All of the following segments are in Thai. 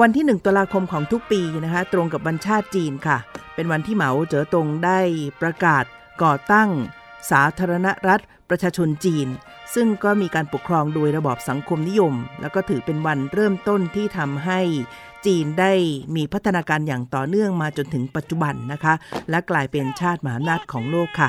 วันที่ 1ตุลาคมของทุกปีนะคะตรงกับวันชาติจีนค่ะ เป็นวันที่เหมาเจ๋อตงได้ประกาศก่อตั้ง สาธารณรัฐประชาชนจีน ซึ่งก็มีการปกครองโดยระบอบสังคมนิยม แล้วก็ถือเป็นวันเริ่มต้นที่ทำให้จีนได้มีพัฒนาการอย่างต่อเนื่องมาจนถึงปัจจุบันนะคะ และกลายเป็นชาติมหาอำนาจของโลกค่ะ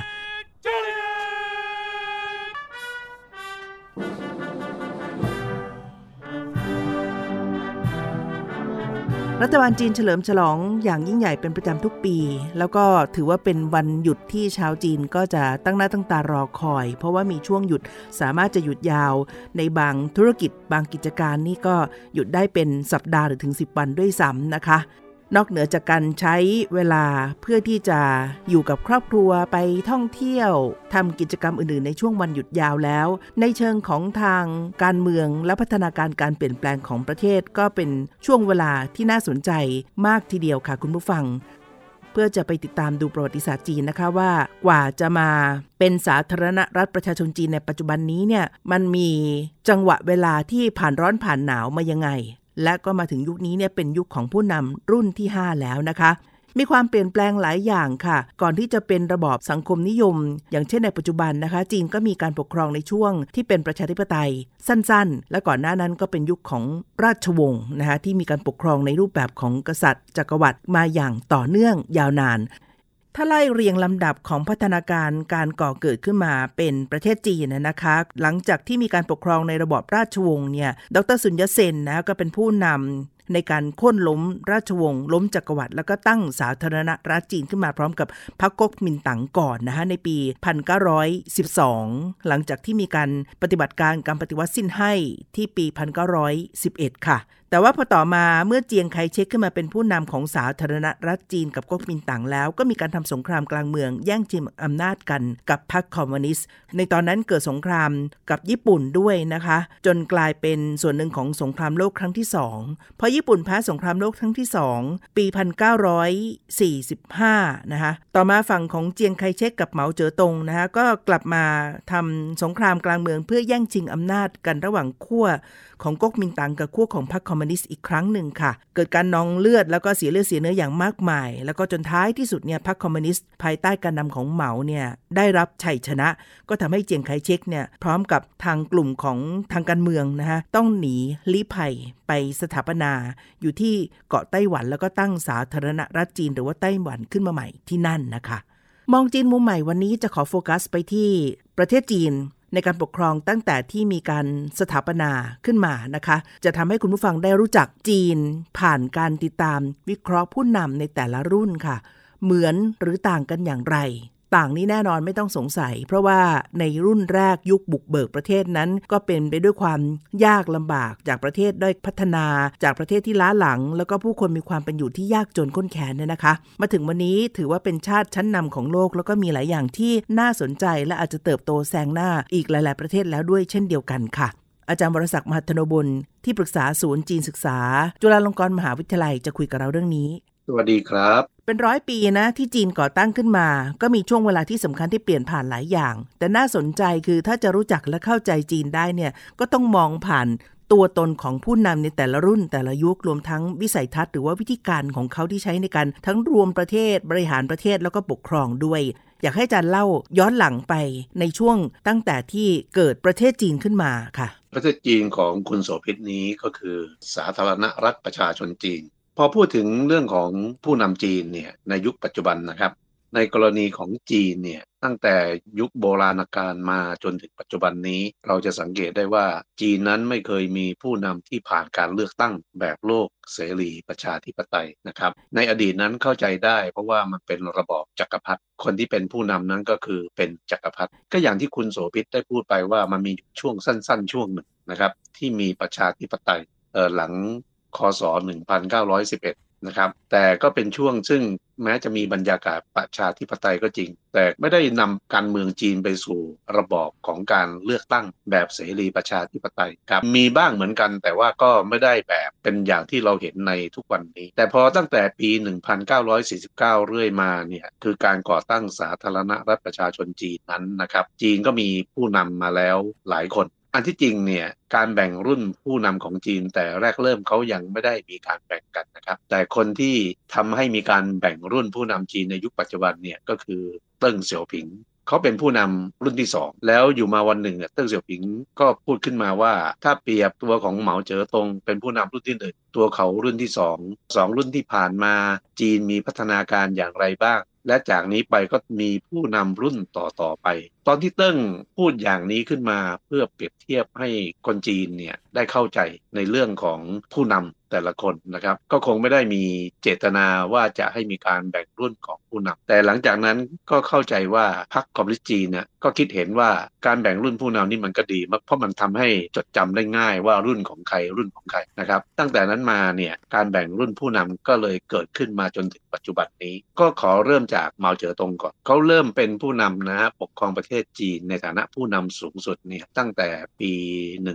รัฐบาลจีนเฉลิมฉลองอย่างยิ่งใหญ่เป็นประจำทุกปี แล้วก็ถือว่าเป็นวันหยุดที่ชาวจีนก็จะตั้งหน้าตั้งตารอคอย เพราะว่ามีช่วงหยุดสามารถจะหยุดยาว ในบางธุรกิจบางกิจการนี่ก็หยุดได้เป็นสัปดาห์หรือถึง 10 วันด้วยซ้ำนะคะ นอกเหนือจากการใช้เวลาเพื่อที่จะอยู่กับครอบครัวไปท่องเที่ยวทำกิจกรรมอื่นๆ ในช่วงวันหยุดยาวแล้ว ในเชิงของทางการเมืองและพัฒนาการการเปลี่ยนแปลงของประเทศก็เป็นช่วงเวลาที่น่าสนใจมากทีเดียวค่ะคุณผู้ฟัง เพื่อจะไปติดตามดูประวัติศาสตร์จีนนะคะว่ากว่าจะมาเป็นสาธารณรัฐประชาชนจีนในปัจจุบันนี้เนี่ยมันมีจังหวะเวลาที่ผ่านร้อนผ่านหนาวมายังไง และก็มาถึงยุคนี้เนี่ยเป็นยุคของผู้นำรุ่นที่ 5 แล้วนะคะ มีความเปลี่ยนแปลงหลายอย่างค่ะ ก่อนที่จะเป็นระบอบสังคมนิยม อย่างเช่นในปัจจุบันนะคะ จีนก็มีการปกครองในช่วงที่เป็นประชาธิปไตย สั้นๆ และก่อนหน้านั้นก็เป็นยุคของราชวงศ์นะคะที่มีการปกครองในรูปแบบของกษัตริย์จักรวรรดิมาอย่างต่อเนื่องยาวนาน ถ้าไล่เรียงลำดับของพัฒนาการการก่อเกิดขึ้นมาเป็นประเทศจีนนะคะ หลังจากที่มีการปกครองในระบอบราชวงศ์เนี่ย ดรสุญญเซนนะก็เป็นผู้นำในการโค่นล้มราชวงศ์ล้มจักรวรรดิแล้วก็ตั้งสาธารณรัฐจีนขึ้นมาพร้อมกับพรรคก๊กมินตั๋งก่อนนะคะในปี 1912 หลังจากที่มีการปฏิบัติการการปฏิวัติสิ้นให้ที่ปี 1911 ค่ะ แต่ว่าพอต่อมาเมื่อเจียงไคเชกขึ้นมาเป็นผู้นำของสาธารณรัฐจีนกับก๊กมินตั๋งแล้ว ก็มีการทำสงครามกลางเมือง แย่งชิงอำนาจกันกับพรรคคอมมิวนิสต์ ในตอนนั้นเกิดสงครามกับญี่ปุ่นด้วยนะคะ จนกลายเป็นส่วนหนึ่งของสงครามโลกครั้งที่สองพอญี่ปุ่นแพ้สงครามโลกครั้งที่สองปี 1945 นะคะต่อมาฝั่งของเจียงไคเชกกับเหมาเจ๋อตงนะคะก็กลับมาทำสงครามกลางเมืองเพื่อแย่งชิงอำนาจกันระหว่างขั้ว ของก๊กมินตั๋งกับขั้วของพรรคคอมมิวนิสต์อีกครั้งหนึ่งค่ะ เกิดการนองเลือดแล้วก็เสียเลือดเสียเนื้ออย่างมากมาย แล้วก็จนท้ายที่สุดเนี่ยพรรคคอมมิวนิสต์ภายใต้การนำของเหมาเนี่ยได้รับชัยชนะ ก็ทำให้เจียงไคเชกเนี่ยพร้อมกับทางกลุ่มของทางการเมืองนะคะต้องหนีลี้ภัยไปสถาปนา อยู่ที่เกาะไต้หวันแล้วก็ตั้งสาธารณรัฐจีน หรือว่าไต้หวันขึ้นมาใหม่ที่นั่นนะคะ มองจีนมุมใหม่วันนี้จะขอโฟกัสไปที่ประเทศจีน ในการปกครองตั้งแต่ที่มีการสถาปนาขึ้นมานะคะ จะทำให้คุณผู้ฟังได้รู้จักจีน ผ่านการติดตามวิเคราะห์ผู้นำในแต่ละรุ่นค่ะ เหมือนหรือต่างกันอย่างไร ต่างนี้แน่นอนไม่ต้องสงสัย เพราะว่าในรุ่นแรกยุคบุกเบิกประเทศนั้น ก็เป็นไปด้วยความยากลำบากจากประเทศด้อยพัฒนา จากประเทศที่ล้าหลัง แล้วก็ผู้คนมีความเป็นอยู่ที่ยากจนข้นแขนเนี่ยนะคะ มาถึงวันนี้ถือว่าเป็นชาติชั้นนำของโลก แล้วก็มีหลายอย่างที่น่าสนใจและอาจจะเติบโตแซงหน้าอีกหลาย ๆ ประเทศแล้วด้วยเช่นเดียวกันค่ะอาจารย์บรศักดิ์มหัทนบุญที่ปรึกษาศูนย์จีนศึกษา จุฬาลงกรณ์มหาวิทยาลัยจะคุยกับเราเรื่องนี้ สวัสดีครับ เป็นร้อยปีนะที่จีนก่อตั้งขึ้นมา ก็มีช่วงเวลาที่สำคัญที่เปลี่ยนผ่านหลายอย่าง แต่น่าสนใจคือถ้าจะรู้จักและเข้าใจจีนได้เนี่ยก็ต้องมองผ่านตัวตนของผู้นำในแต่ละรุ่นแต่ละยุครวมทั้งวิสัยทัศน์หรือว่าวิธีการของเขาที่ใช้ในการทั้งรวมประเทศบริหารประเทศแล้วก็ปกครองด้วย อยากให้อาจารย์เล่าย้อนหลังไปในช่วงตั้งแต่ที่เกิดประเทศจีนขึ้นมาค่ะ ประเทศจีนของคุณโสภิตนี้ก็คือ สาธารณรัฐประชาชนจีน พอพูดถึงเรื่องของผู้นำจีนเนี่ยในยุคปัจจุบันนะครับ ในกรณีของจีนเนี่ยตั้งแต่ยุคโบราณกาลมาจนถึงปัจจุบันนี้ เราจะสังเกตได้ว่าจีนนั้นไม่เคยมีผู้นำที่ผ่านการเลือกตั้งแบบโลกเสรีประชาธิปไตยนะครับ ในอดีตนั้นเข้าใจได้ เพราะว่ามันเป็นระบอบจักรพรรดิคนที่เป็นผู้นำนั้นก็คือเป็นจักรพรรดิก็อย่างที่คุณโสภิตได้พูดไปว่ามันมีช่วงสั้น ๆ ช่วงหนึ่งนะครับ ที่มีประชาธิปไตยหลัง คศ 1911 นะครับ แต่ก็เป็นช่วงซึ่งแม้จะมีบรรยากาศประชาธิปไตยก็จริง แต่ไม่ได้นำการเมืองจีนไปสู่ระบอบของการเลือกตั้งแบบเสรีประชาธิปไตยครับ มีบ้างเหมือนกันแต่ว่าก็ไม่ได้แบบเป็นอย่างที่เราเห็นในทุกวันนี้ แต่พอตั้งแต่ปี 1949 เรื่อยมาเนี่ยคือการก่อตั้งสาธารณรัฐประชาชนจีนนั้นนะครับ จีนก็มีผู้นำมาแล้วหลายคน อันที่จริงเนี่ยการแบ่งรุ่นผู้นำของจีน แต่แรกเริ่มเขายังไม่ได้มีการแบ่งกันนะครับ แต่คนที่ทำให้มีการแบ่งรุ่นผู้นำจีนในยุคปัจจุบันเนี่ยก็คือเติ้งเสี่ยวผิงเขาเป็นผู้นำรุ่นที่สองแล้วอยู่มาวันหนึ่งเติ้งเสี่ยวผิงก็พูดขึ้นมาว่า ถ้าเปรียบตัวของเหมาเจ๋อตงเป็นผู้นำรุ่นที่หนึ่งตัวเขารุ่นที่สองสองรุ่นที่ผ่านมาจีนมีพัฒนาการอย่างไรบ้าง และจากนี้ไปก็มีผู้นำรุ่นต่อๆไป ตอนที่เติ้งพูดอย่างนี้ขึ้นมาเพื่อเปรียบเทียบให้คนจีนเนี่ยได้เข้าใจในเรื่องของผู้นำ แต่ละคนนะครับ ก็คงไม่ได้มีเจตนาว่าจะให้มีการแบ่งรุ่นของผู้นำแต่หลังจากนั้นก็เข้าใจว่าพรรคคอมมิวนิสต์จีนเนี่ยก็คิดเห็นว่าการแบ่งรุ่นผู้นำนี่มันก็ดีเพราะมันทำให้จดจำได้ง่ายว่ารุ่นของใครรุ่นของใครนะครับ ตั้งแต่นั้นมาเนี่ยการแบ่งรุ่นผู้นำก็เลยเกิดขึ้นมาจนถึงปัจจุบันนี้ ก็ขอเริ่มจากเหมาเจ๋อตงก่อนเขาเริ่มเป็นผู้นำนะฮะปกครองประเทศจีนในฐานะผู้นำสูงสุดเนี่ยตั้งแต่ปี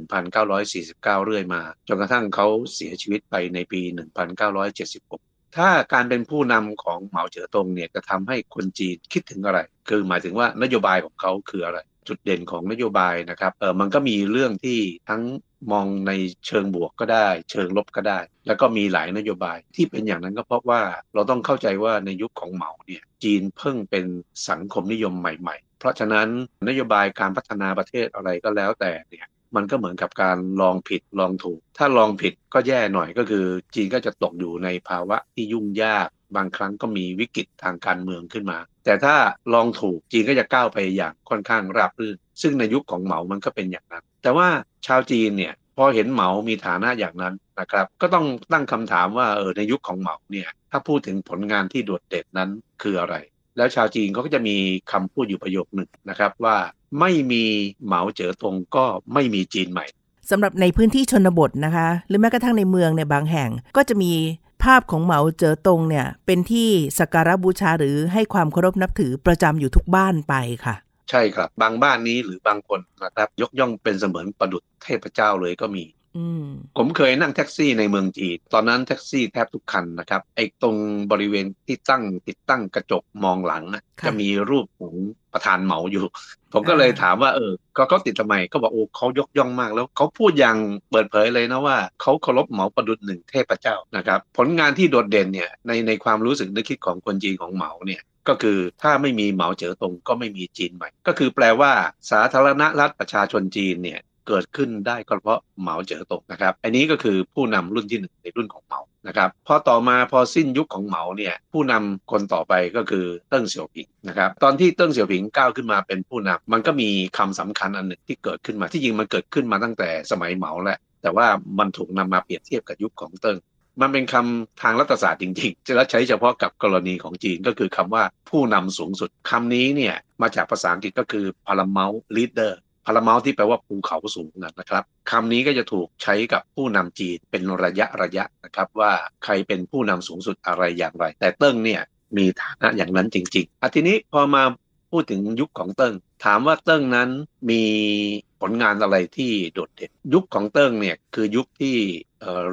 1949 เรื่อยมา จนกระทั่งเขาเสียชีวิตไปในปี 1976 ถ้าการเป็นผู้นำของเหมาเจ๋อตงเนี่ยจะทำให้คนจีนคิดถึงอะไร คือหมายถึงว่านโยบายของเขาคืออะไร จุดเด่นของนโยบายนะครับเออมันก็มีเรื่องที่ทั้งมองในเชิงบวกก็ได้ เชิงลบก็ได้ แล้วก็มีหลายนโยบายที่เป็นอย่างนั้นก็เพราะว่าเราต้องเข้าใจว่าในยุคของเหมาเนี่ยจีนเพิ่งเป็นสังคมนิยมใหม่ ๆ เพราะฉะนั้นนโยบายการพัฒนาประเทศอะไรก็แล้วแต่เนี่ย มันก็เหมือนกับการลองผิดลองถูก ถ้าลองผิดก็แย่หน่อยก็คือ จีนก็จะตกอยู่ในภาวะที่ยุ่งยาก บางครั้งก็มีวิกฤตทางการเมืองขึ้นมา แต่ถ้าลองถูกจีนก็จะก้าวไปอย่างค่อนข้างราบรื่น ซึ่งในยุคของเหมามันก็เป็นอย่างนั้น แต่ว่าชาวจีนเนี่ยพอเห็นเหมามีฐานะอย่างนั้นนะครับก็ต้องตั้งคำถามว่าเออในยุคของเหมาเนี่ยถ้าพูดถึงผลงานที่โดดเด่นนั้นคืออะไร แล้วชาวจีนเขาก็จะมีคำพูดอยู่ประโยคหนึ่งนะครับว่า ไม่มีเหมาเจ๋อตงก็ไม่มีจีนใหม่สำหรับในพื้นที่ชนบทนะคะ หรือแม้กระทั่งในเมืองในบางแห่งก็จะมีภาพของเหมาเจ๋อตงเนี่ย เป็นที่สักการะบูชาหรือให้ความเคารพนับถือประจำอยู่ทุกบ้านไปค่ะใช่ครับบางบ้านนี้หรือ บางคนนะครับ ยกย่องเป็นเสมือนประดุจเทพเจ้าเลยก็มี ผมเคยนั่งแท็กซี่ในเมืองจีนตอนนั้นแท็กซี่แทบทุกคันนะครับ ไอ้ตรงบริเวณที่ตั้งติดตั้งกระจกมองหลังจะมีรูปของประธานเหมาอยู่ ผมก็เลยถามว่าเออก็เขาติดทำไมก็บอกโอ้เขายกย่องมาก แล้วเขาพูดอย่างเปิดเผยเลยนะว่าเขาเคารพเหมาประดุจหนึ่งเทพเจ้านะครับ ผลงานที่โดดเด่นเนี่ยในในความรู้สึกนึกคิดของคนจีนของเหมาเนี่ยก็คือถ้าไม่มีเหมาเจ๋อตงก็ไม่มีจีนใหม่ ก็คือแปลว่า สาธารณรัฐประชาชนจีนเนี่ย เกิดขึ้นได้ก็เพราะเหมาเจ๋อตงนะครับ อันนี้ก็คือผู้นำรุ่นที่หนึ่งในรุ่นของเหมานะครับพอต่อมาพอสิ้นยุคของเหมาเนี่ยผู้นำคนต่อไปก็คือเติ้งเสี่ยวผิงนะครับตอนที่เติ้งเสี่ยวผิงก้าวขึ้นมาเป็นผู้นำมันก็มีคำสำคัญอันหนึ่งที่เกิดขึ้นมาที่จริงมันเกิดขึ้นมาตั้งแต่สมัยเหมาแล้วแต่ว่ามันถูกนำมาเปรียบเทียบกับยุคของเติ้งมันเป็นคำทางรัฐศาสตร์จริงๆ จะใช้เฉพาะกับกรณีของจีนก็คือคำว่าผู้นำสูงสุดคำนี้เนี่ยมาจากภาษาอังกฤษก็คือ paramount leader พาราเมาที่แปลว่าภูเขาสูงนะครับคำนี้ก็จะถูกใช้กับผู้นำจีนเป็นระยะระยะนะครับว่าใครเป็นผู้นำสูงสุดอะไรอย่างไร แต่เติ้งเนี่ยมีฐานะอย่างนั้นจริงๆอทีนี้พอมาพูดถึงยุคของเติ้ง ถามว่าเติ้งนั้นมีผลงานอะไรที่โดดเด่นยุคของเติ้งเนี่ยคือยุคที่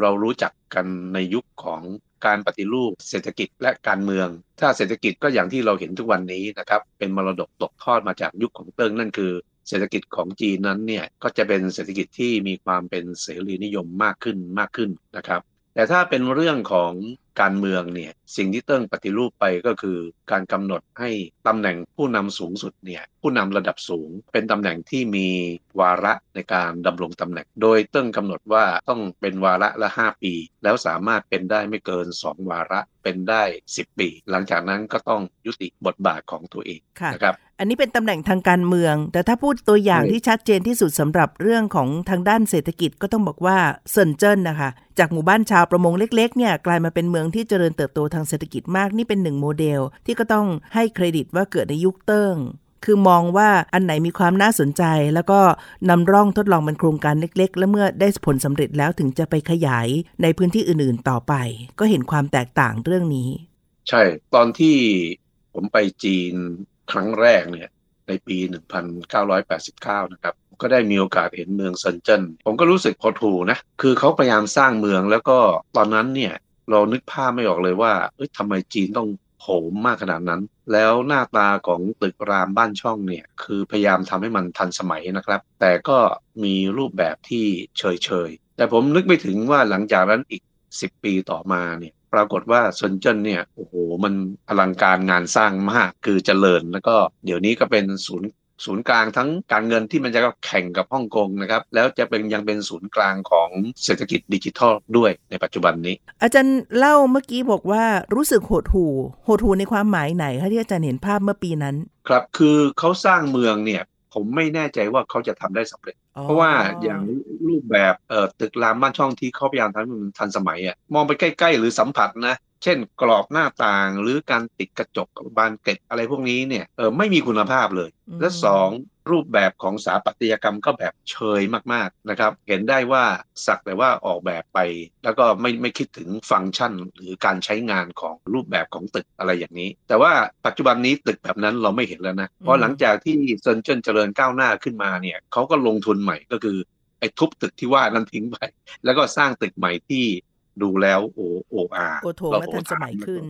เรารู้จักกันในยุคของการปฏิรูปเศรษฐกิจและการเมือง ถ้าเศรษฐกิจก็อย่างที่เราเห็นทุกวันนี้นะครับ เป็นมรดกตกทอดมาจากยุคของเติ้งนั่นคือ เศรษฐกิจของจีนนั้นเนี่ยก็จะเป็นเศรษฐกิจที่มีความเป็นเสรีนิยมมากขึ้นมากขึ้นนะครับ แต่ถ้าเป็นเรื่องของการเมืองเนี่ยสิ่งที่เติ้งปฏิรูปไปก็คือ การกำหนดให้ตำแหน่งผู้นำสูงสุดเนี่ยผู้นำระดับสูง เป็นตำแหน่งที่มีวาระในการดำรงตำแหน่ง โดยเติ้งกำหนดว่าต้องเป็นวาระละ 5 ปี แล้วสามารถเป็นได้ไม่เกิน 2 วาระเป็นได้ 10 ปี หลังจากนั้นก็ต้องยุติบทบาทของตัวเองนะครับอันนี้เป็นตำแหน่งทางการเมือง แต่ถ้าพูดตัวอย่างที่ชัดเจนที่สุดสำหรับเรื่องของทางด้านเศรษฐกิจก็ต้องบอกว่าเซินเจิ้นนะคะจากหมู่บ้านชาวประมงเล็กๆเนี่ยกลายมาเป็นเมืองที่เจริญเติบโตทางเศรษฐกิจมากนี่เป็นหนึ่งโมเดล ที่ก็ต้องให้เครดิตว่าเกิดในยุคเติ้งคือมองว่าอันไหนมีความน่าสนใจ แล้วก็นำร่องทดลองเป็นโครงการเล็ก ๆ แล้วเมื่อได้ผลสำเร็จแล้วถึงจะไปขยายในพื้นที่อื่นๆต่อไป ก็เห็นความแตกต่างเรื่องนี้ ใช่ตอนที่ผมไปจีนครั้งแรกเนี่ยในปี 1989 นะครับ ก็ได้มีโอกาสเห็นเมืองเซินเจิ้นผมก็รู้สึกพอถูนะ คือเขาพยายามสร้างเมืองแล้วก็ตอนนั้นเนี่ย เรานึกภาพไม่ออกเลยว่าเอ้ยทำไมจีนต้องโหมมากขนาดนั้น แล้วหน้าตาของตึกรามบ้านช่องเนี่ย คือพยายามทำให้มันทันสมัยนะครับ แต่ก็มีรูปแบบที่เฉยเฉยแต่ผมนึกไม่ถึงว่าหลังจากนั้นอีก 10 ปีต่อมาเนี่ยปรากฏว่าซนเจิ้นเนี่ยโอ้โหมันอลังการงานสร้างมากคือเจริญ แล้วก็เดี๋ยวนี้ก็เป็นศูนย์ ศูนย์กลางทั้งการเงินที่มันจะแข่งกับฮ่องกงนะครับแล้วจะเป็นยังเป็นศูนย์กลางของเศรษฐกิจดิจิทัลด้วยในปัจจุบันนี้ อาจารย์เล่าเมื่อกี้บอกว่ารู้สึกโหดหูโหดหูในความหมายไหนคะที่อาจารย์เห็นภาพเมื่อปีนั้น ครับคือเขาสร้างเมืองเนี่ยผมไม่แน่ใจว่าเขาจะทำได้สำเร็จ เพราะว่าอย่างรูปแบบเอ่อตึกรามบ้านช่องที่เขาพยายามทำให้มันทันสมัยอะมองไปใกล้ ๆ หรือสัมผัสนะ เช่นกรอบหน้าต่างหรือการติดกระจกบานเกล็ดอะไรพวกนี้เนี่ยเออไม่มีคุณภาพเลย และสองรูปแบบของสถาปัตยกรรมก็แบบเชยมากๆนะครับ เห็นได้ว่าสักแต่ว่าออกแบบไป แล้วก็ไม่ไม่คิดถึงฟังก์ชันหรือการใช้งานของรูปแบบของตึกอะไรอย่างนี้ แต่ว่าปัจจุบันนี้ตึกแบบนั้นเราไม่เห็นแล้วนะ เพราะหลังจากที่เซินเจิ้นเจริญก้าวหน้าขึ้นมาเนี่ยเขาก็ลงทุนใหม่ก็คือไอ้ทุบตึกที่ว่านั้นทิ้งไป แล้วก็สร้างตึกใหม่ที่ ดูแล้วโอโออาโอโถและทันสมัยขึ้น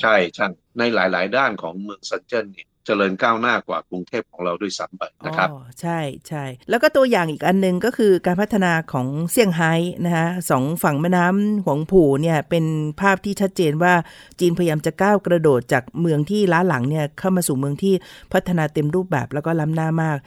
ใช่ใช่ในหลาย ๆ ด้านของเมืองซันเจิ้นเนี่ย เจริญก้าวหน้ากว่ากรุงเทพของเราด้วยซ้ำไปนะครับอ๋อใช่ใช่แล้วก็ตัวอย่างอีกอันนึงก็คือการพัฒนาของเซี่ยงไฮ้นะคะสองฝั่งแม่น้ำหวงผู่เนี่ยเป็นภาพที่ชัดเจนว่าจีนพยายามจะก้าวกระโดดจากเมืองที่ล้าหลังเนี่ยเข้ามาสู่เมืองที่พัฒนาเต็มรูปแบบแล้วก็ล้ำหน้ามาก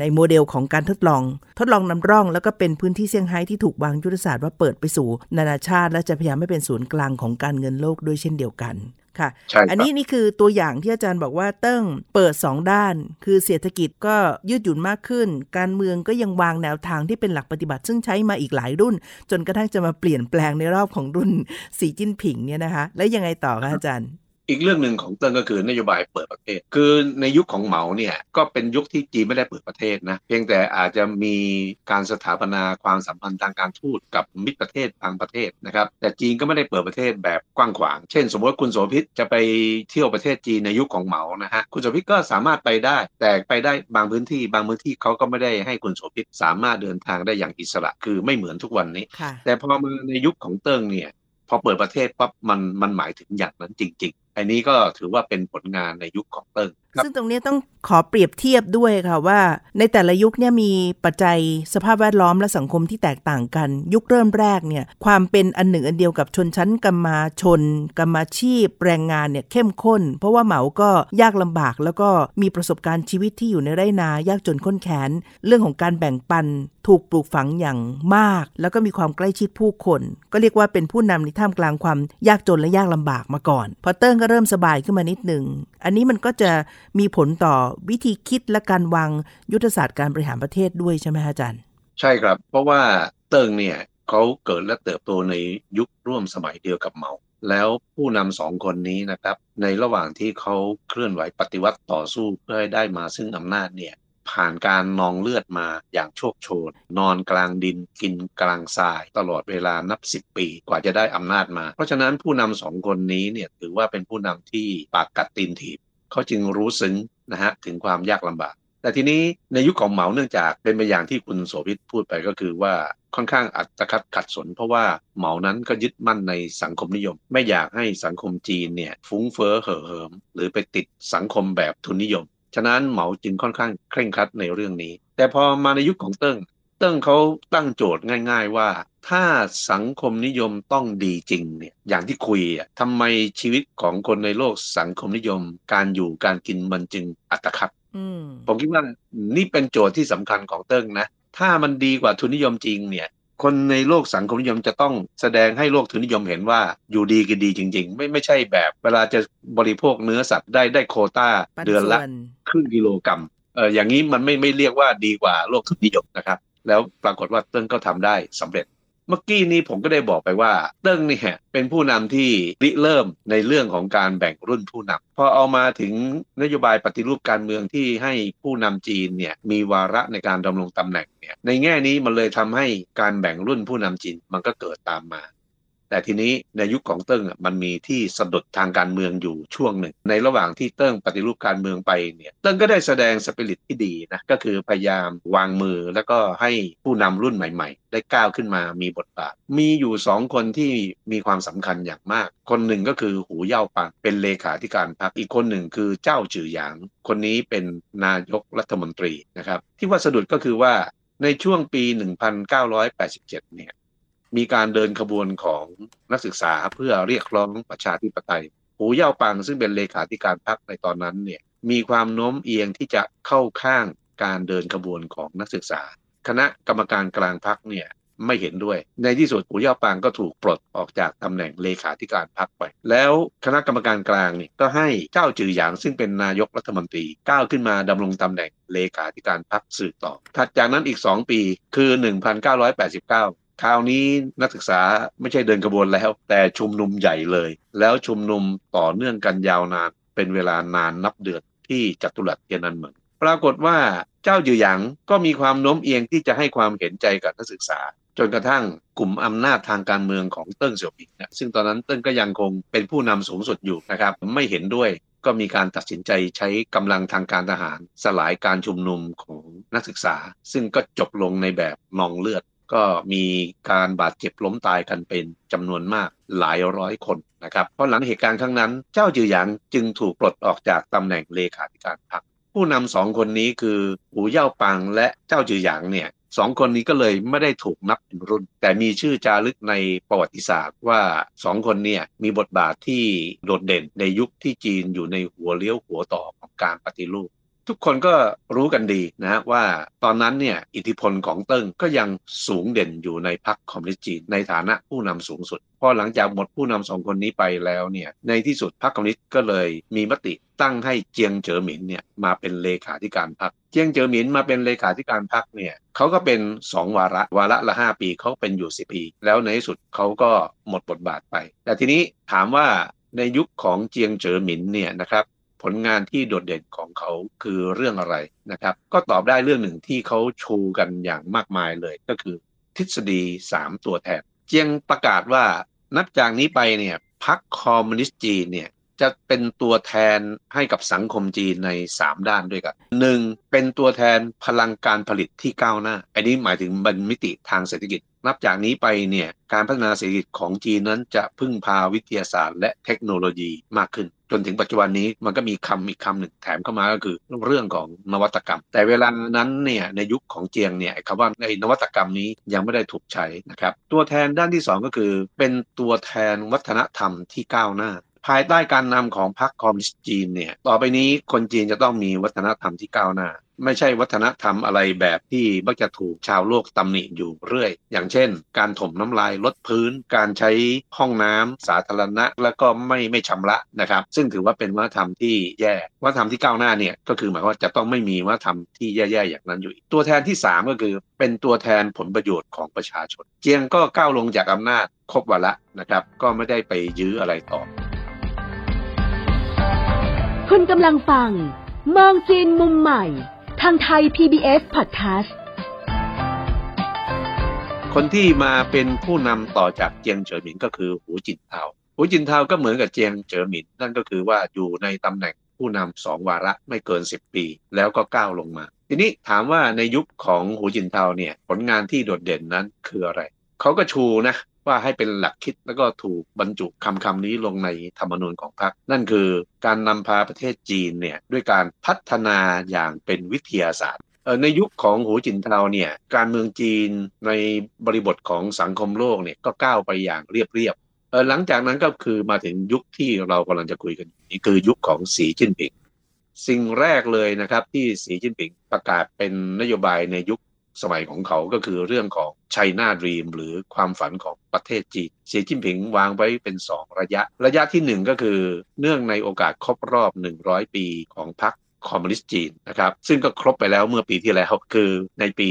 ในโมเดลของการทดลอง ทดลองนำร่อง แล้วก็เป็นพื้นที่เซี่ยงไฮ้ที่ถูกวางยุทธศาสตร์ว่าเปิดไปสู่ นานาชาติ และจะพยายามไม่เป็นศูนย์กลางของการเงินโลกด้วยเช่นเดียวกัน ค่ะ อันนี้นี่คือตัวอย่างที่อาจารย์บอกว่าเติ้งเปิด 2 ด้าน คือเศรษฐกิจก็ยืดหยุ่นมากขึ้น การเมืองก็ยังวางแนวทางที่เป็นหลักปฏิบัติ ซึ่งใช้มาอีกหลายรุ่น จนกระทั่งจะมาเปลี่ยนแปลงในรอบของรุ่นสีจิ้นผิงเนี่ยนะคะ แล้วยังไงต่อคะอาจารย์ อีกเรื่องหนึ่งของเติ้งก็คือนโยบายเปิดประเทศ คือในยุคของเหมาเนี่ยก็เป็นยุคที่จีนไม่ได้เปิดประเทศนะเพียงแต่อาจจะมีการสถาปนาความสัมพันธ์ทางการทูตกับมิตรประเทศบางประเทศนะครับแต่จีนก็ไม่ได้เปิดประเทศแบบกว้างขวาง เช่น สมมติว่าคุณโสภิตจะไปเที่ยวประเทศจีนในยุคของเหมานะฮะคุณโสภิตก็สามารถไปได้ แต่ไปได้บางพื้นที่บางพื้นที่เขาก็ไม่ได้ให้คุณโสภิตสามารถเดินทางได้อย่างอิสระ คือไม่เหมือนทุกวันนี้ แต่พอมาในยุคของเติ้งเนี่ยพอเปิดประเทศปั๊บมันมันหมายถึงอย่างนั้นจริง อันนี้ก็ถือว่าเป็นผลงานในยุคของเติ้งซึ่งตรงนี้ต้องขอเปรียบเทียบด้วยค่ะว่า ในแต่ละยุคเนี่ยมีปัจจัยสภาพแวดล้อมและสังคมที่แตกต่างกัน ยุคเริ่มแรกเนี่ยความเป็นอันหนึ่งอันเดียวกับชนชั้นกรรมาชน กรรมาชีพ แรงงานเนี่ยเข้มข้น เพราะว่าเหมาก็ยากลำบาก แล้วก็มีประสบการณ์ชีวิตที่อยู่ในไร่นายากจนข้นแขน เรื่องของการแบ่งปันถูกปลูกฝังอย่างมาก แล้วก็มีความใกล้ชิดผู้คน ก็เรียกว่าเป็นผู้นำในท่ามกลางความยากจนและยากลำบากมาก่อนพอเติ้งก็เริ่มสบายขึ้นมานิดหนึ่ง อันนี้มันก็จะมีผลต่อวิธีคิดและการวางยุทธศาสตร์การบริหารประเทศด้วยใช่ไหมอาจารย์ ใช่ครับ เพราะว่าเติงเนี่ยเขาเกิดและเติบโตในยุคร่วมสมัยเดียวกับเมา แล้วผู้นำสองคนนี้นะครับ ในระหว่างที่เขาเคลื่อนไหวปฏิวัติต่อสู้เพื่อให้ได้มาซึ่งอำนาจเนี่ย ผ่านการนองเลือดมาอย่างโชคโชน นอนกลางดินกินกลางทราย ตลอดเวลานับสิบปีกว่าจะได้อำนาจมา เพราะฉะนั้นผู้นำสองคนนี้เนี่ยถือว่าเป็นผู้นำที่ปากกัดตีนถีบเขาจึงรู้ซึ้งนะฮะถึงความยากลำบาก แต่ทีนี้ในยุคขของเหมาเนื่องจากเป็นไปอย่างที่คุณโสภิตพูดไปก็คือว่าค่อนข้างอัตคัดขัดสน เพราะว่าเหมานั้นก็ยึดมั่นในสังคมนิยม ไม่อยากให้สังคมจีนเนี่ยฟุ้งเฟ้อเห่อเหิม หรือไปติดสังคมแบบทุนนิยม ฉะนั้นเหมาจึงค่อนข้างเคร่งครัดในเรื่องนี้ แต่พอมาในยุคของเติ้ง เติ้งเขาตั้งโจทย์ง่าย ๆ ว่า ถ้าสังคมนิยมต้องดีจริงเนี่ยอย่างที่คุยอะทำไมชีวิตของคนในโลกสังคมนิยม การอยู่การกินมันจึงอัตคัดอืมผมคิดว่านี่เป็นโจทย์ที่สำคัญของเติ้งนะถ้ามันดีกว่าทุนนิยมจริงเนี่ย คนในโลกสังคมนิยมจะต้องแสดงให้โลกทุนนิยมเห็นว่าอยู่ดีกินดีจริง ๆ ไม่ไม่ใช่แบบ เวลาจะบริโภคเนื้อสัตว์ได้ได้โควต้าปันส่วนเดือนละครึ่งกิโลกรัมเอออย่างนี้มันไม่ไม่เรียกว่าดีกว่าโลกทุนนิยมนะครับ แล้วปรากฏว่าเติ้งก็ทำได้สำเร็จ เมื่อกี้นี้ผมก็ได้บอกไปว่าเติ้งเนี่ยเป็นผู้นำที่ริเริ่มในเรื่องของการแบ่งรุ่นผู้นำพอเอามาถึงนโยบายปฏิรูปการเมืองที่ให้ผู้นำจีนเนี่ยมีวาระในการดำรงตำแหน่งเนี่ยในแง่นี้มันเลยทำให้การแบ่งรุ่นผู้นำจีนมันก็เกิดตามมา แต่ทีนี้ในยุคของเติ้งมันมีที่สะดุดทางการเมืองอยู่ช่วงหนึ่ง ในระหว่างที่เติ้งปฏิรูปการเมืองไปเนี่ยเติ้งก็ได้แสดงสปิริตที่ดีนะก็คือพยายามวางมือแล้วก็ให้ผู้นำรุ่นใหม่ ๆ ได้ก้าวขึ้นมามีบทบาท มีอยู่สองคนที่มีความสำคัญอย่างมาก คนหนึ่งก็คือหูเย่าปังเป็นเลขาธิการพรรคอีกคนหนึ่งคือเจ้าจือหยาง คนนี้เป็นนายกรัฐมนตรีนะครับที่ว่าสะดุดก็คือว่าในช่วงปี 1987 เนี่ย มีการเดินขบวนของนักศึกษาเพื่อเรียกร้องประชาธิปไตยหูเย่าปังซึ่งเป็นเลขาธิการพรรคในตอนนั้นเนี่ยมีความโน้มเอียงที่จะเข้าข้างการเดินขบวนของนักศึกษา คณะกรรมการกลางพรรคเนี่ยไม่เห็นด้วย ในที่สุดหูเย่าปังก็ถูกปลดออกจากตำแหน่งเลขาธิการพรรคไป แล้วคณะกรรมการกลางเนี่ยก็ให้เจ้าจือหยางซึ่งเป็นนายกรัฐมนตรีก้าวขึ้นมาดำรงตำแหน่งเลขาธิการพรรคสืบต่อ ถัดจากนั้นอีก 2 ปีคือ 1989 คราวนี้นักศึกษาไม่ใช่เดินกระบวนแล้ว แต่ชุมนุมใหญ่เลย แล้วชุมนุมต่อเนื่องกันยาวนาน เป็นเวลานานนับเดือนที่จัตุรัสเทียนันเหมืองปรากฏว่าเจ้าจือหยางก็มีความโน้มเอียงที่จะให้ความเห็นใจกับนักศึกษา จนกระทั่งกลุ่มอำนาจทางการเมืองของเติ้งเสี่ยวผิงเนี่ยซึ่งตอนนั้นเติ้งก็ยังคงเป็นผู้นำสูงสุดอยู่นะครับไม่เห็นด้วยก็มีการตัดสินใจใช้กำลังทางการทหาร สลายการชุมนุมของนักศึกษา ซึ่งก็จบลงในแบบนองเลือด ก็มีการบาดเจ็บล้มตายกันเป็นจำนวนมากหลายร้อยคนนะครับเพราะหลังเหตุการณ์ครั้งนั้น จ้าวจื่อหยางจึงถูกปลดออกจากตำแหน่งเลขาธิการพรรคผู้นำสองคนนี้คือหูเย่าปังและจ้าวจื่อหยางเนี่ยสองคนนี้ก็เลยไม่ได้ถูกนับเป็นรุ่น แต่มีชื่อจารึกในประวัติศาสตร์ว่าสองคนเนี่ยมีบทบาทที่โดดเด่นในยุคที่จีนอยู่ในหัวเลี้ยวหัวต่อของการปฏิรูป ทุกคนก็รู้กันดีนะฮะว่าตอนนั้นเนี่ยอิทธิพลของเติ้งก็ยังสูงเด่นอยู่ในพรรคคอมมิวนิสต์จีนในฐานะผู้นำสูงสุด พอหลังจากหมดผู้นำสองคนนี้ไปแล้วเนี่ยในที่สุดพรรคคอมมิวนิสต์ก็เลยมีมติตั้งให้เจียงเจ๋อหมินเนี่ยมาเป็นเลขาธิการพรรคเจียงเจ๋อหมินมาเป็นเลขาธิการพรรคเนี่ยเขาก็เป็นสองวาระวาระละห้าปีเขาเป็นอยู่สิปี แล้วในที่สุดเขาก็หมดบทบาทไป แต่ทีนี้ถามว่าในยุคของเจียงเจ๋อหมินเนี่ยนะครับ ผลงานที่โดดเด่นของเขาคือเรื่องอะไรนะครับ ก็ตอบได้เรื่องหนึ่งที่เขาชูกันอย่างมากมายเลยก็คือทฤษฎี 3 ตัวแทนเจียงประกาศว่านับจากนี้ไปเนี่ยพรรคคอมมิวนิสต์จีนเนี่ยจะเป็นตัวแทนให้กับสังคมจีนใน 3 ด้านด้วยกันหนึ่งเป็นตัวแทนพลังการผลิตที่ก้าวหน้า อันนี้หมายถึงบันมิติทางเศรษฐกิจ นับจากนี้ไปเนี่ยการพัฒนาเศรษฐกิจของจีนนั้นจะพึ่งพาวิทยาศาสตร์และเทคโนโลยีมากขึ้น จนถึงปัจจุบันนี้มันก็มีคำอีกคำหนึ่งแถมเข้ามาก็คือเรื่องของนวัตกรรม แต่เวลานั้นเนี่ยในยุคของเจียงเนี่ยคำว่าในนวัตกรรมนี้ยังไม่ได้ถูกใช้นะครับตัวแทนด้านที่สองก็คือ เป็นตัวแทนวัฒนธรรมที่ก้าวหน้า ภายใต้การนำของพรรคคอมมิวนิสต์จีนเนี่ยต่อไปนี้คนจีนจะต้องมีวัฒนธรรมที่ก้าวหน้า ไม่ใช่วัฒนธรรมอะไรแบบที่มักจะถูกชาวโลกตำหนิอยู่เรื่อย อย่างเช่น การถมน้ำลายลดพื้น การใช้ห้องน้ำสาธารณะ แล้วก็ไม่ไม่ชำระนะครับ ซึ่งถือว่าเป็นวัฒนธรรมที่แย่วัฒนธรรมที่ก้าวหน้าเนี่ยก็คือหมายว่าจะต้องไม่มีวัฒนธรรมที่แย่ๆอย่างนั้นอยู่ตัวแทนที่สามก็คือเป็นตัวแทนผลประโยชน์ของประชาชน เจียงก็ก้าวลงจากอำนาจครบวาระนะครับ ก็ไม่ได้ไปยื้ออะไรต่อ คุณกำลังฟัง มองจีนมุมใหม่ ทางไทย PBS Podcast คนที่มาเป็นผู้นำต่อจากเจียงเฉิหมินก็คือหูจินเทาหูจินเทาก็เหมือนกับเจียงเฉิหมิน นั่นก็คือว่าอยู่ในตำแหน่งผู้นำสองวาระไม่เกิน 10 ปี แล้วก็ก้าวลงมา ทีนี้ถามว่าในยุคของหูจินเทาเนี่ยผลงานที่โดดเด่นนั้นคืออะไร เขาก็ชูนะ ว่าให้เป็นหลักคิดแล้วก็ถูกบรรจุคำคำนี้ลงในธรรมนูญของพรรคนั่นคือการนำพาประเทศจีนเนี่ยด้วยการพัฒนาอย่างเป็นวิทยาศาสตร์ในยุคของหูจินเทาเนี่ยการเมืองจีนในบริบทของสังคมโลกเนี่ยก็ก้าวไปอย่างเรียบๆเออหลังจากนั้นก็คือมาถึงยุคที่เรากำลังจะคุยกันอยู่นี่คือยุคของสีจิ้นผิง สิ่งแรกเลยนะครับที่สีจิ้นผิงประกาศเป็นนโยบายในยุค สมัยของเขาก็คือเรื่องของ China Dream หรือความฝันของประเทศจีนสีจิ้นผิงวางไว้เป็น 2 ระยะ ระยะทีหนึ่1 ก็คือเนื่องในโอกาสครบรอบ 100 ปีของพรรคคอมมิวนิสต์จีนนะครับซึ่งก็ครบไปแล้วเมื่อปีที่แล้วคือในปี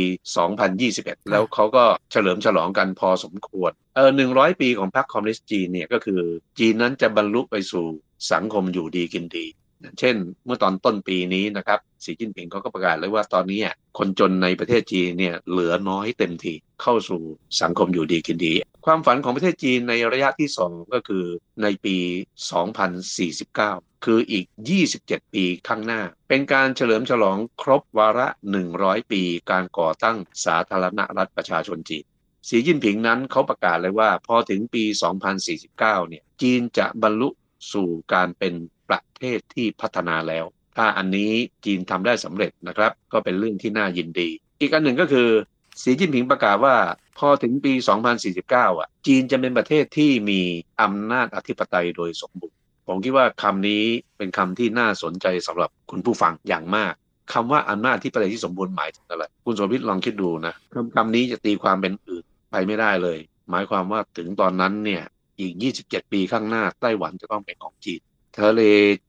2021 แล้วเขาก็เฉลิมฉลองกันพอสมควรเออ100ปีของพรรคคอมมิวนิสต์จีนเนี่ยก็คือจีนนั้นจะบรรลุไปสู่สังคมอยู่ดีกินดี เช่นเมื่อตอนต้นปีนี้นะครับสีจิ้นผิงเขาก็ประกาศเลยว่าตอนนี้คนจนในประเทศจีนเนี่ยเหลือน้อยเต็มทีเข้าสู่สังคมอยู่ดีกินดี ความฝันของประเทศจีนในระยะที่ 2 ก็คือในปี 2049 คืออีก 27 ปีข้างหน้า เป็นการเฉลิมฉลองครบวาระ 100 ปีการก่อตั้งสาธารณรัฐประชาชนจีนสีจิ้นผิงนั้นเขาประกาศเลยว่าพอถึงปี 2049 เนี่ยจีนจะบรรลุสู่การเป็น ประเทศที่พัฒนาแล้ว ถ้าอันนี้จีนทำได้สำเร็จนะครับ ก็เป็นเรื่องที่น่ายินดี อีกอันหนึ่งก็คือสีจิ้นผิงประกาศว่าพอถึงปี 2049 อะ จีนจะเป็นประเทศที่มีอำนาจอธิปไตยโดยสมบูรณ์ ผมคิดว่าคำนี้เป็นคำที่น่าสนใจสำหรับคุณผู้ฟังอย่างมากคำว่าอำนาจที่ประเทศที่สมบูรณ์หมายถึงอะไร คุณสมพิษลองคิดดูนะคำคำนี้จะตีความเป็นอื่นไปไม่ได้เลย หมายความว่าถึงตอนนั้นเนี่ยอีก 27 ปีข้างหน้าไต้หวันจะต้องเป็นของจีน ทะเล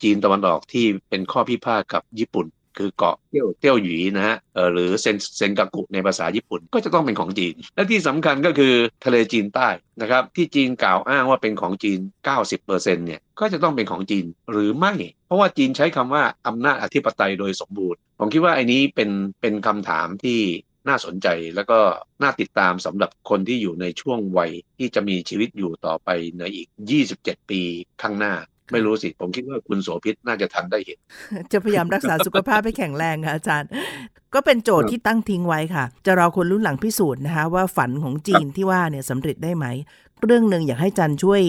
จีนตะวันออกที่เป็นข้อพิพาทกับญี่ปุ่น คือเกาะเตี้ยวเตี้ยวหยีนะฮะเออหรือเซนเซนกากุในภาษาญี่ปุ่นก็จะต้องเป็นของจีน และที่สำคัญก็คือทะเลจีนใต้นะครับที่จีนกล่าวอ้างว่าเป็นของจีน 90%เนี่ยก็จะต้องเป็นของจีนหรือไม่ เพราะว่าจีนใช้คำว่าอำนาจอธิปไตยโดยสมบูรณ์ ผมคิดว่าไอ้นี้เป็นเป็นคำถามที่น่าสนใจแล้วก็น่าติดตามสำหรับคนที่อยู่ในช่วงวัยที่จะมีชีวิตอยู่ต่อไปในอีก 27 ปีข้างหน้า ไม่รู้สิ ผมคิดว่าคุณโสภิตน่าจะทันได้เห็น จะพยายามรักษาสุขภาพให้แข็งแรงค่ะอาจารย์ ก็เป็นโจทย์ที่ตั้งทิ้งไว้ค่ะ จะรอคนรุ่นหลังพิสูจน์นะคะว่าฝันของจีนที่ว่าเนี่ยสำเร็จได้ไหม เรื่องหนึ่งอยากให้จันช่วย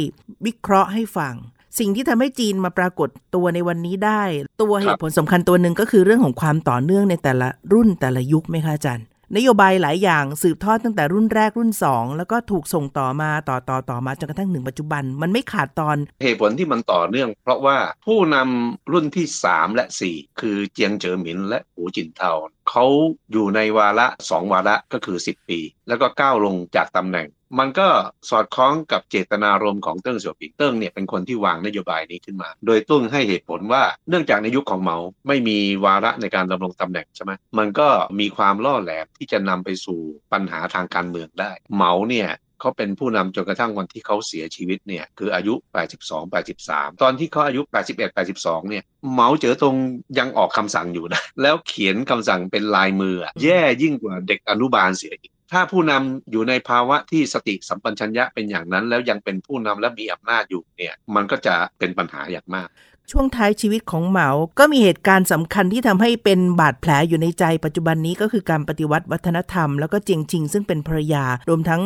วิเคราะห์ให้ฟัง สิ่งที่ทำให้จีนมาปรากฏตัวในวันนี้ได้ ตัวเหตุผลสำคัญตัวหนึ่งก็คือเรื่องของความต่อเนื่องในแต่ละรุ่นแต่ละยุคไหมคะอาจารย์ นโยบายหลายอย่างสืบทอดตั้งแต่รุ่นแรกรุ่น 2 แล้วก็ถูกส่งต่อมาต่อต่อต่อมาจนกระทั่งหนึ่งปัจจุบัน มันไม่ขาดตอนเหตุผลที่มันต่อเนื่อง เพราะว่าผู้นำรุ่นที่ 3 และ 4 คือเจียงเจ๋อหมินและหูจินเทา เขาอยู่ในวาระ 2 วาระก็คือ 10 ปี แล้วก็ก้าวลงจากตำแหน่ง มันก็สอดคล้องกับเจตนารมณ์ของเติ้งเสี่ยวผิงเติ้งเนี่ยเป็นคนที่วางนโยบายนี้ขึ้นมา โดยเติ้งให้เหตุผลว่าเนื่องจากในยุคของเหมาไม่มีวาระในการดำรงตำแหน่งใช่ไหมมันก็มีความล่อแหลมที่จะนำไปสู่ปัญหาทางการเมืองได้ เหมาเนี่ย เขาเป็นผู้นำจนกระทั่งวันที่เขาเสียชีวิตเนี่ยคืออายุ 82 83 ตอนที่เขาอายุ 81 82 เนี่ยเหมาเจ๋อตรงยังออกคำสั่งอยู่นะ แล้วเขียนคำสั่งเป็นลายมือ แย่ยิ่งกว่าเด็กอนุบาลเสียอีกถ้าผู้นำอยู่ในภาวะที่สติสัมปชัญญะเป็นอย่างนั้น แล้วยังเป็นผู้นำและมีอำนาจอยู่เนี่ยมันก็จะเป็นปัญหาอย่างมาก ช่วงท้ายชีวิตของเหมา ก็มีเหตุการณ์สำคัญที่ทำให้เป็นบาดแผลอยู่ในใจปัจจุบันนี้ก็คือการปฏิวัติวัฒนธรรม แล้วก็เจียงชิงซึ่งเป็นภรรยา รวมทั้ง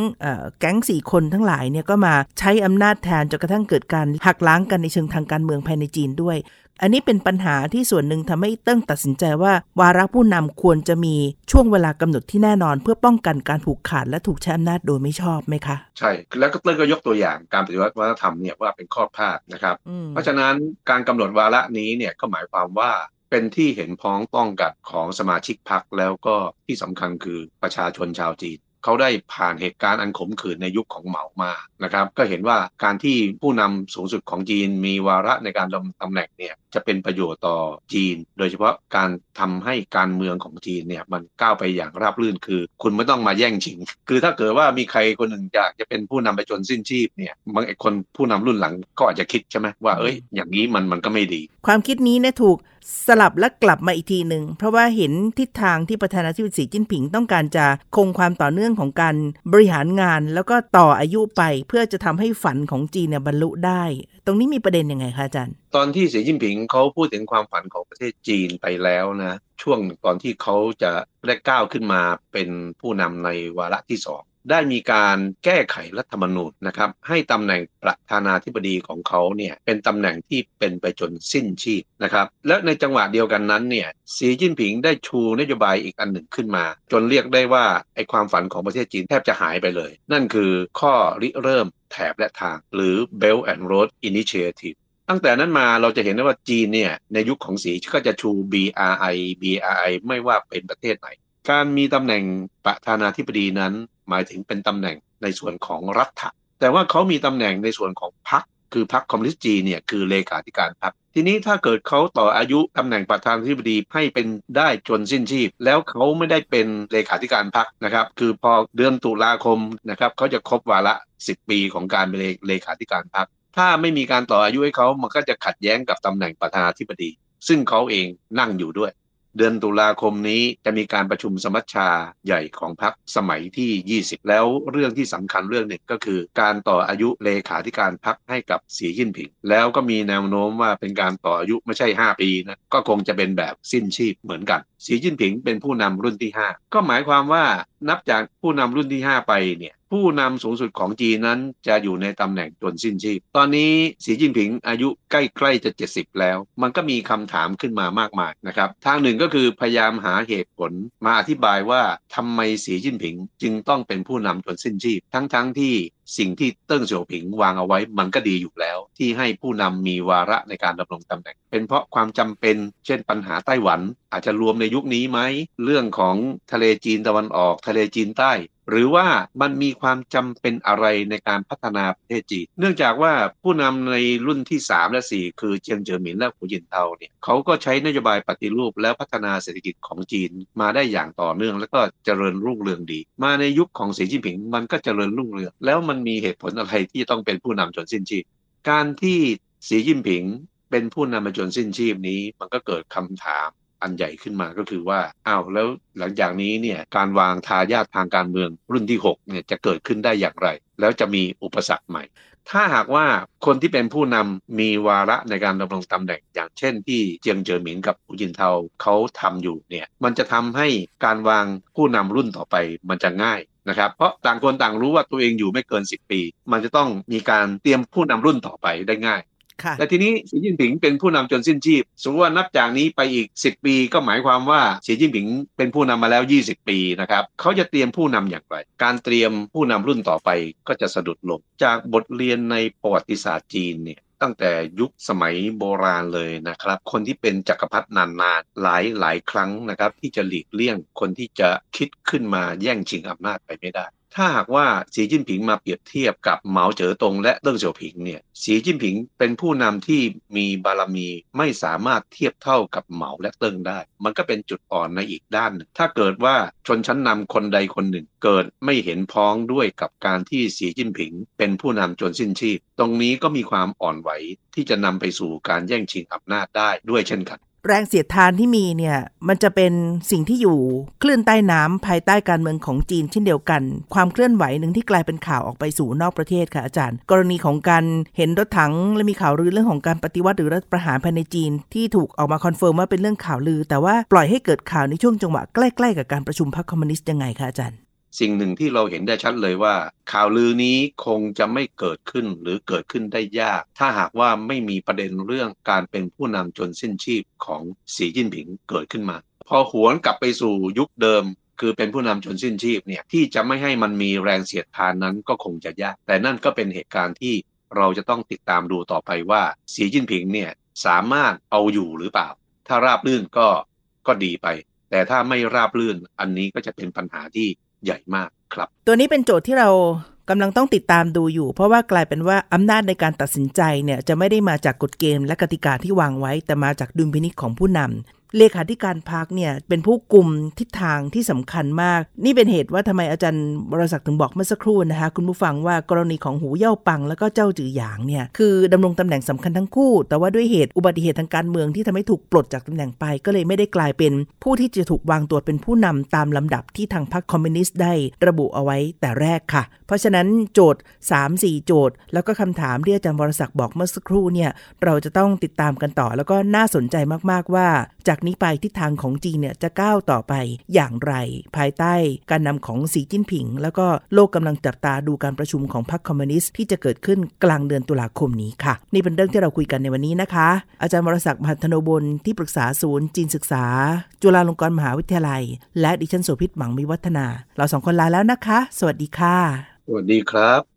แก๊งสี่คนทั้งหลายเนี่ยก็มาใช้อำนาจแทนจนกระทั่งเกิดการหักล้างกันในเชิงทางการเมืองภายในจีนด้วย อันนี้เป็นปัญหาที่ส่วนหนึ่งทำให้เติ้งตัดสินใจว่า วาระผู้นำควรจะมีช่วงเวลากำหนดที่แน่นอน เพื่อป้องกันการผูกขาดและถูกใช้อำนาจโดยไม่ชอบไหมคะ ใช่ แล้วก็เติ้งก็ยกตัวอย่างการปฏิวัติวัฒนธรรมเนี่ยว่าเป็นข้อพลาดนะครับ เพราะฉะนั้นการกำหนดวาระนี้เนี่ยก็หมายความว่าเป็นที่เห็นพ้องต้องกันของสมาชิกพรรคแล้วก็ที่สำคัญคือประชาชนชาวจีนเขาได้ผ่านเหตุการณ์อันขมขื่นในยุคของเหมามานะครับ ก็เห็นว่าการที่ผู้นำสูงสุดของจีนมีวาระในการดำตำแหน่งเนี่ยจะเป็นประโยชน์ต่อจีน โดยเฉพาะการทำให้การเมืองของจีนเนี่ยมันก้าวไปอย่างราบรื่นคือ คุณไม่ต้องมาแย่งชิง คือถ้าเกิดว่ามีใครคนหนึ่งอยากจะเป็นผู้นำไปจนสิ้นชีพเนี่ยบางคนผู้นำรุ่นหลังก็อาจจะคิดใช่ไหมว่าเอ้ย อย่างนี้มันมันก็ไม่ดี ความคิดนี้เนี่ยถูกสลับและกลับมาอีกทีหนึ่ง เพราะว่าเห็นทิศทางที่ประธานาธิบดีสีจิ้นผิงต้องการจะคงความต่อเนื่องของการบริหารงาน แล้วก็ต่ออายุไปเพื่อจะทำให้ฝันของจีนเนี่ยบรรลุได้ ตรงนี้มีประเด็นยังไงคะอาจารย์ตอนที่สีจิ้นผิงเขาพูดถึงความฝันของประเทศจีนไปแล้วนะช่วงตอนที่เขาจะได้ก้าวขึ้นมาเป็นผู้นำในวาระที่สองได้มีการแก้ไขรัฐธรรมนูญนะครับให้ตำแหน่งประธานาธิบดีของเขาเนี่ยเป็นตำแหน่งที่เป็นไปจนสิ้นชีพนะครับและในจังหวะเดียวกันนั้นเนี่ยสีจิ้นผิงได้ชูนโยบายอีกอันหนึ่งขึ้นมา จนเรียกได้ว่าไอความฝันของประเทศจีนแทบจะหายไปเลย นั่นคือข้อริเริ่มแถบและทาง หรือ Belt and Road Initiative ตั้งแต่นั้นมาเราจะเห็นได้ว่าจีนเนี่ยในยุคของสีก็จะชู BRI BRI ไม่ว่าเป็นประเทศไหน การมีตำแหน่งประธานาธิบดีนั้น หมายถึงเป็นตำแหน่งในส่วนของรัฐแต่ว่าเขามีตำแหน่งในส่วนของพรรคคือพรรคคอมมิวนิสต์จีนเนี่ยคือเลขาธิการพรรคทีนี้ถ้าเกิดเขาต่ออายุตำแหน่งประธานาธิบดีให้เป็นได้จนสิ้นชีพ แล้วเขาไม่ได้เป็นเลขาธิการพรรคนะครับ คือพอเดือนตุลาคมนะครับเขาจะครบวาระ 10 ปีของการเป็นเลขาธิการพรรค ถ้าไม่มีการต่ออายุให้เขามันก็จะขัดแย้งกับตำแหน่งประธานาธิบดี ซึ่งเขาเองนั่งอยู่ด้วย เดือนตุลาคมนี้จะมีการประชุมสมัชชาใหญ่ของพรรคสมัยที่ 20 แล้วเรื่องที่สำคัญเรื่องหนึ่งก็คือ การต่ออายุเลขาธิการพรรคให้กับสีจิ้นผิง แล้วก็มีแนวโน้มว่าเป็นการต่ออายุไม่ใช่ 5 ปีนะก็คงจะเป็นแบบสิ้นชีพเหมือนกันสีจิ้นผิงเป็นผู้นำรุ่นที่ 5 ก็หมายความว่านับจากผู้นำรุ่นที่ 5 ไปเนี่ยผู้นำสูงสุดของจีนนั้นจะอยู่ในตำแหน่งจนสิ้นชีพ ตอนนี้สีจิ้นผิงอายุใกล้ๆจะ 70 แล้ว มันก็มีคำถามขึ้นมามากมายนะครับ ทางหนึ่งก็คือพยายามหาเหตุผลมาอธิบายว่าทำไมสีจิ้นผิงจึงต้องเป็นผู้นำจนสิ้นชีพ ทั้งๆทที่สิ่งที่เติ้งเสี่ยวผิงวางเอาไว้มันก็ดีอยู่แล้ว ที่ให้ผู้นำมีวาระในการดำรงตำแหน่ง เป็นเพราะความจำเป็นเช่นปัญหาไต้หวัน อาจจะรวมในยุคนี้ไหม เรื่องของทะเลจีนตะวันออกทะเลจีนใต้ หรือว่ามันมีความจำเป็นอะไรในการพัฒนาประเทศจีน เนื่องจากว่าผู้นำในรุ่นที่ 3 และ 4 คือเจียงเจ๋อหมินและหูหยินเทาเนี่ยเขาก็ใช้นโยบายปฏิรูปและพัฒนาเศรษฐกิจของจีนมาได้อย่างต่อเนื่อง แล้วก็เจริญรุ่งเรืองดี มาในยุคของสีจิ้นผิงมันก็เจริญรุ่งเรือง แล้วมันมีเหตุผลอะไรที่ต้องเป็นผู้นำจนสิ้นชีพการที่สีจิ้นผิงเป็นผู้นำมาจนสิ้นชีพนี้ มันก็เกิดคำถาม อันใหญ่ขึ้นมาก็คือว่าอ้าวแล้วหลังจากนี้เนี่ยการวางทายาททางการเมืองรุ่นที่6เนี่ยจะเกิดขึ้นได้อย่างไร แล้วจะมีอุปสรรคใหม่ ถ้าหากว่าคนที่เป็นผู้นำมีวาระในการดำรงตำแหน่ง อย่างเช่นที่เจียงเจิอหมินกับหูจินเทาเขาทำอยู่เนี่ยมันจะทำให้การวางผู้นำรุ่นต่อไปมันจะง่ายนะครับเพราะต่างคนต่างรู้ว่าตัวเองอยู่ไม่เกิน 10 ปี มันจะต้องมีการเตรียมผู้นำรุ่นต่อไปได้ง่าย แต่ทีนี้สีจิ้นผิงเป็นผู้นำจนสิ้นชีพ สมมติว่านับจากนี้ไปอีก 10 ปีก็หมายความว่าสีจิ้นผิงเป็นผู้นำมาแล้ว 20 ปีนะครับเขาจะเตรียมผู้นำอย่างไร การเตรียมผู้นำรุ่นต่อไปก็จะสะดุดลง จากบทเรียนในประวัติศาสตร์จีนเนี่ยตั้งแต่ยุคสมัยโบราณเลยนะครับ คนที่เป็นจักรพรรดินานๆ หลายหลายครั้งนะครับ ที่จะหลีกเลี่ยงคนที่จะคิดขึ้นมาแย่งชิงอำนาจไปไม่ได้ ถ้าหากว่าสีจิ้นผิงมาเปรียบเทียบกับเหมาเจ๋อตงและเติ้งเสี่ยวผิงเนี่ยสีจิ้นผิงเป็นผู้นำที่มีบารมีไม่สามารถเทียบเท่ากับเหมาและเติ้งได้ มันก็เป็นจุดอ่อนในอีกด้านนึงถ้าเกิดว่าชนชั้นนำคนใดคนหนึ่ง เกิดไม่เห็นพ้องด้วยกับการที่สีจิ้นผิง เป็นผู้นำจนสิ้นชีพ ตรงนี้ก็มีความอ่อนไหวที่จะนำไปสู่การแย่งชิงอำนาจได้ด้วยเช่นกัน แรงเสียดทานที่มีเนี่ยมันจะเป็นสิ่งที่อยู่คลื่นใต้น้ำภายใต้การเมืองของจีนเช่นเดียวกัน ความเคลื่อนไหวหนึ่งที่กลายเป็นข่าวออกไปสู่นอกประเทศค่ะอาจารย์ กรณีของการเห็นรถถังและมีข่าวลือเรื่องของการปฏิวัติหรือรัฐประหารภายในจีน ที่ถูกออกมา confirm ว่าเป็นเรื่องข่าวลือ แต่ว่าปล่อยให้เกิดข่าวในช่วงจังหวะใกล้ๆกับการประชุมพรรคคอมมิวนิสต์ยังไงคะอาจารย์ สิ่งหนึ่งที่เราเห็นได้ชัดเลยว่า ข่าวลือนี้คงจะไม่เกิดขึ้นหรือเกิดขึ้นได้ยาก ถ้าหากว่าไม่มีประเด็นเรื่องการเป็นผู้นำจนสิ้นชีพของสีจิ้นผิงเกิดขึ้นมา พอหวนกลับไปสู่ยุคเดิมคือเป็นผู้นำจนสิ้นชีพเนี่ยที่จะไม่ให้มันมีแรงเสียดทานนั้นก็คงจะยาก แต่นั่นก็เป็นเหตุการณ์ที่เราจะต้องติดตามดูต่อไปว่าสีจิ้นผิงเนี่ยสามารถเอาอยู่หรือเปล่า ถ้าราบลื่นก็ก็ดีไป แต่ถ้าไม่ราบลื่นอันนี้ก็จะเป็นปัญหาที่ ใหญ่มากครับ ตัวนี้เป็นโจทย์ที่เรากำลังต้องติดตามดูอยู่ เพราะว่ากลายเป็นว่าอำนาจในการตัดสินใจเนี่ยจะไม่ได้มาจากกฎเกณฑ์และกติกาที่วางไว้ แต่มาจากดุลพินิจของผู้นำ เลขาธิการพักเนี่ยเป็นผู้กลุ่มทิศทางที่สำคัญมาก นี่เป็นเหตุว่าทำไมอาจารย์บรศักดิ์ถึงบอกเมื่อสักครู่นะคะคุณผู้ฟังว่ากรณีของหูเย่าปัง แล้วก็เจ้าจือหยางเนี่ยคือดำรงตำแหน่งสำคัญทั้งคู่ แต่ว่าด้วยเหตุอุบัติเหตุทางการเมืองที่ทำให้ถูกปลดจากตำแหน่งไป ก็เลยไม่ได้กลายเป็นผู้ที่จะถูกวางตัวเป็นผู้นำตามลำดับที่ทางพรรคคอมมิวนิสต์ได้ระบุเอาไว้แต่แรกค่ะ เพราะฉะนั้นโจทย์ 3-4 โจทย์ แล้วก็คำถามที่อาจารย์บรศักดิ์บอกเมื่อสักครู่เนี่ยเราจะต้องติดตามกันต่อแล้วก็น่าสนใจมากๆว่า จากนี้ไปทิศทางของจีนเนี่ยจะก้าวต่อไปอย่างไร ภายใต้การนำของสีจิ้นผิง แล้วก็โลกกำลังจับตาดูการประชุมของพรรคคอมมิวนิสต์ที่จะเกิดขึ้นกลางเดือนตุลาคมนี้ค่ะ นี่เป็นเรื่องที่เราคุยกันในวันนี้นะคะ อาจารย์วรศักดิ์มหันธโนบลที่ปรึกษาศูนย์จีนศึกษา จุฬาลงกรณ์มหาวิทยาลัย และดิฉันโสภิตหมังมีวัฒนา เราสองคนลาแล้วนะคะ สวัสดีค่ะ สวัสดีครับ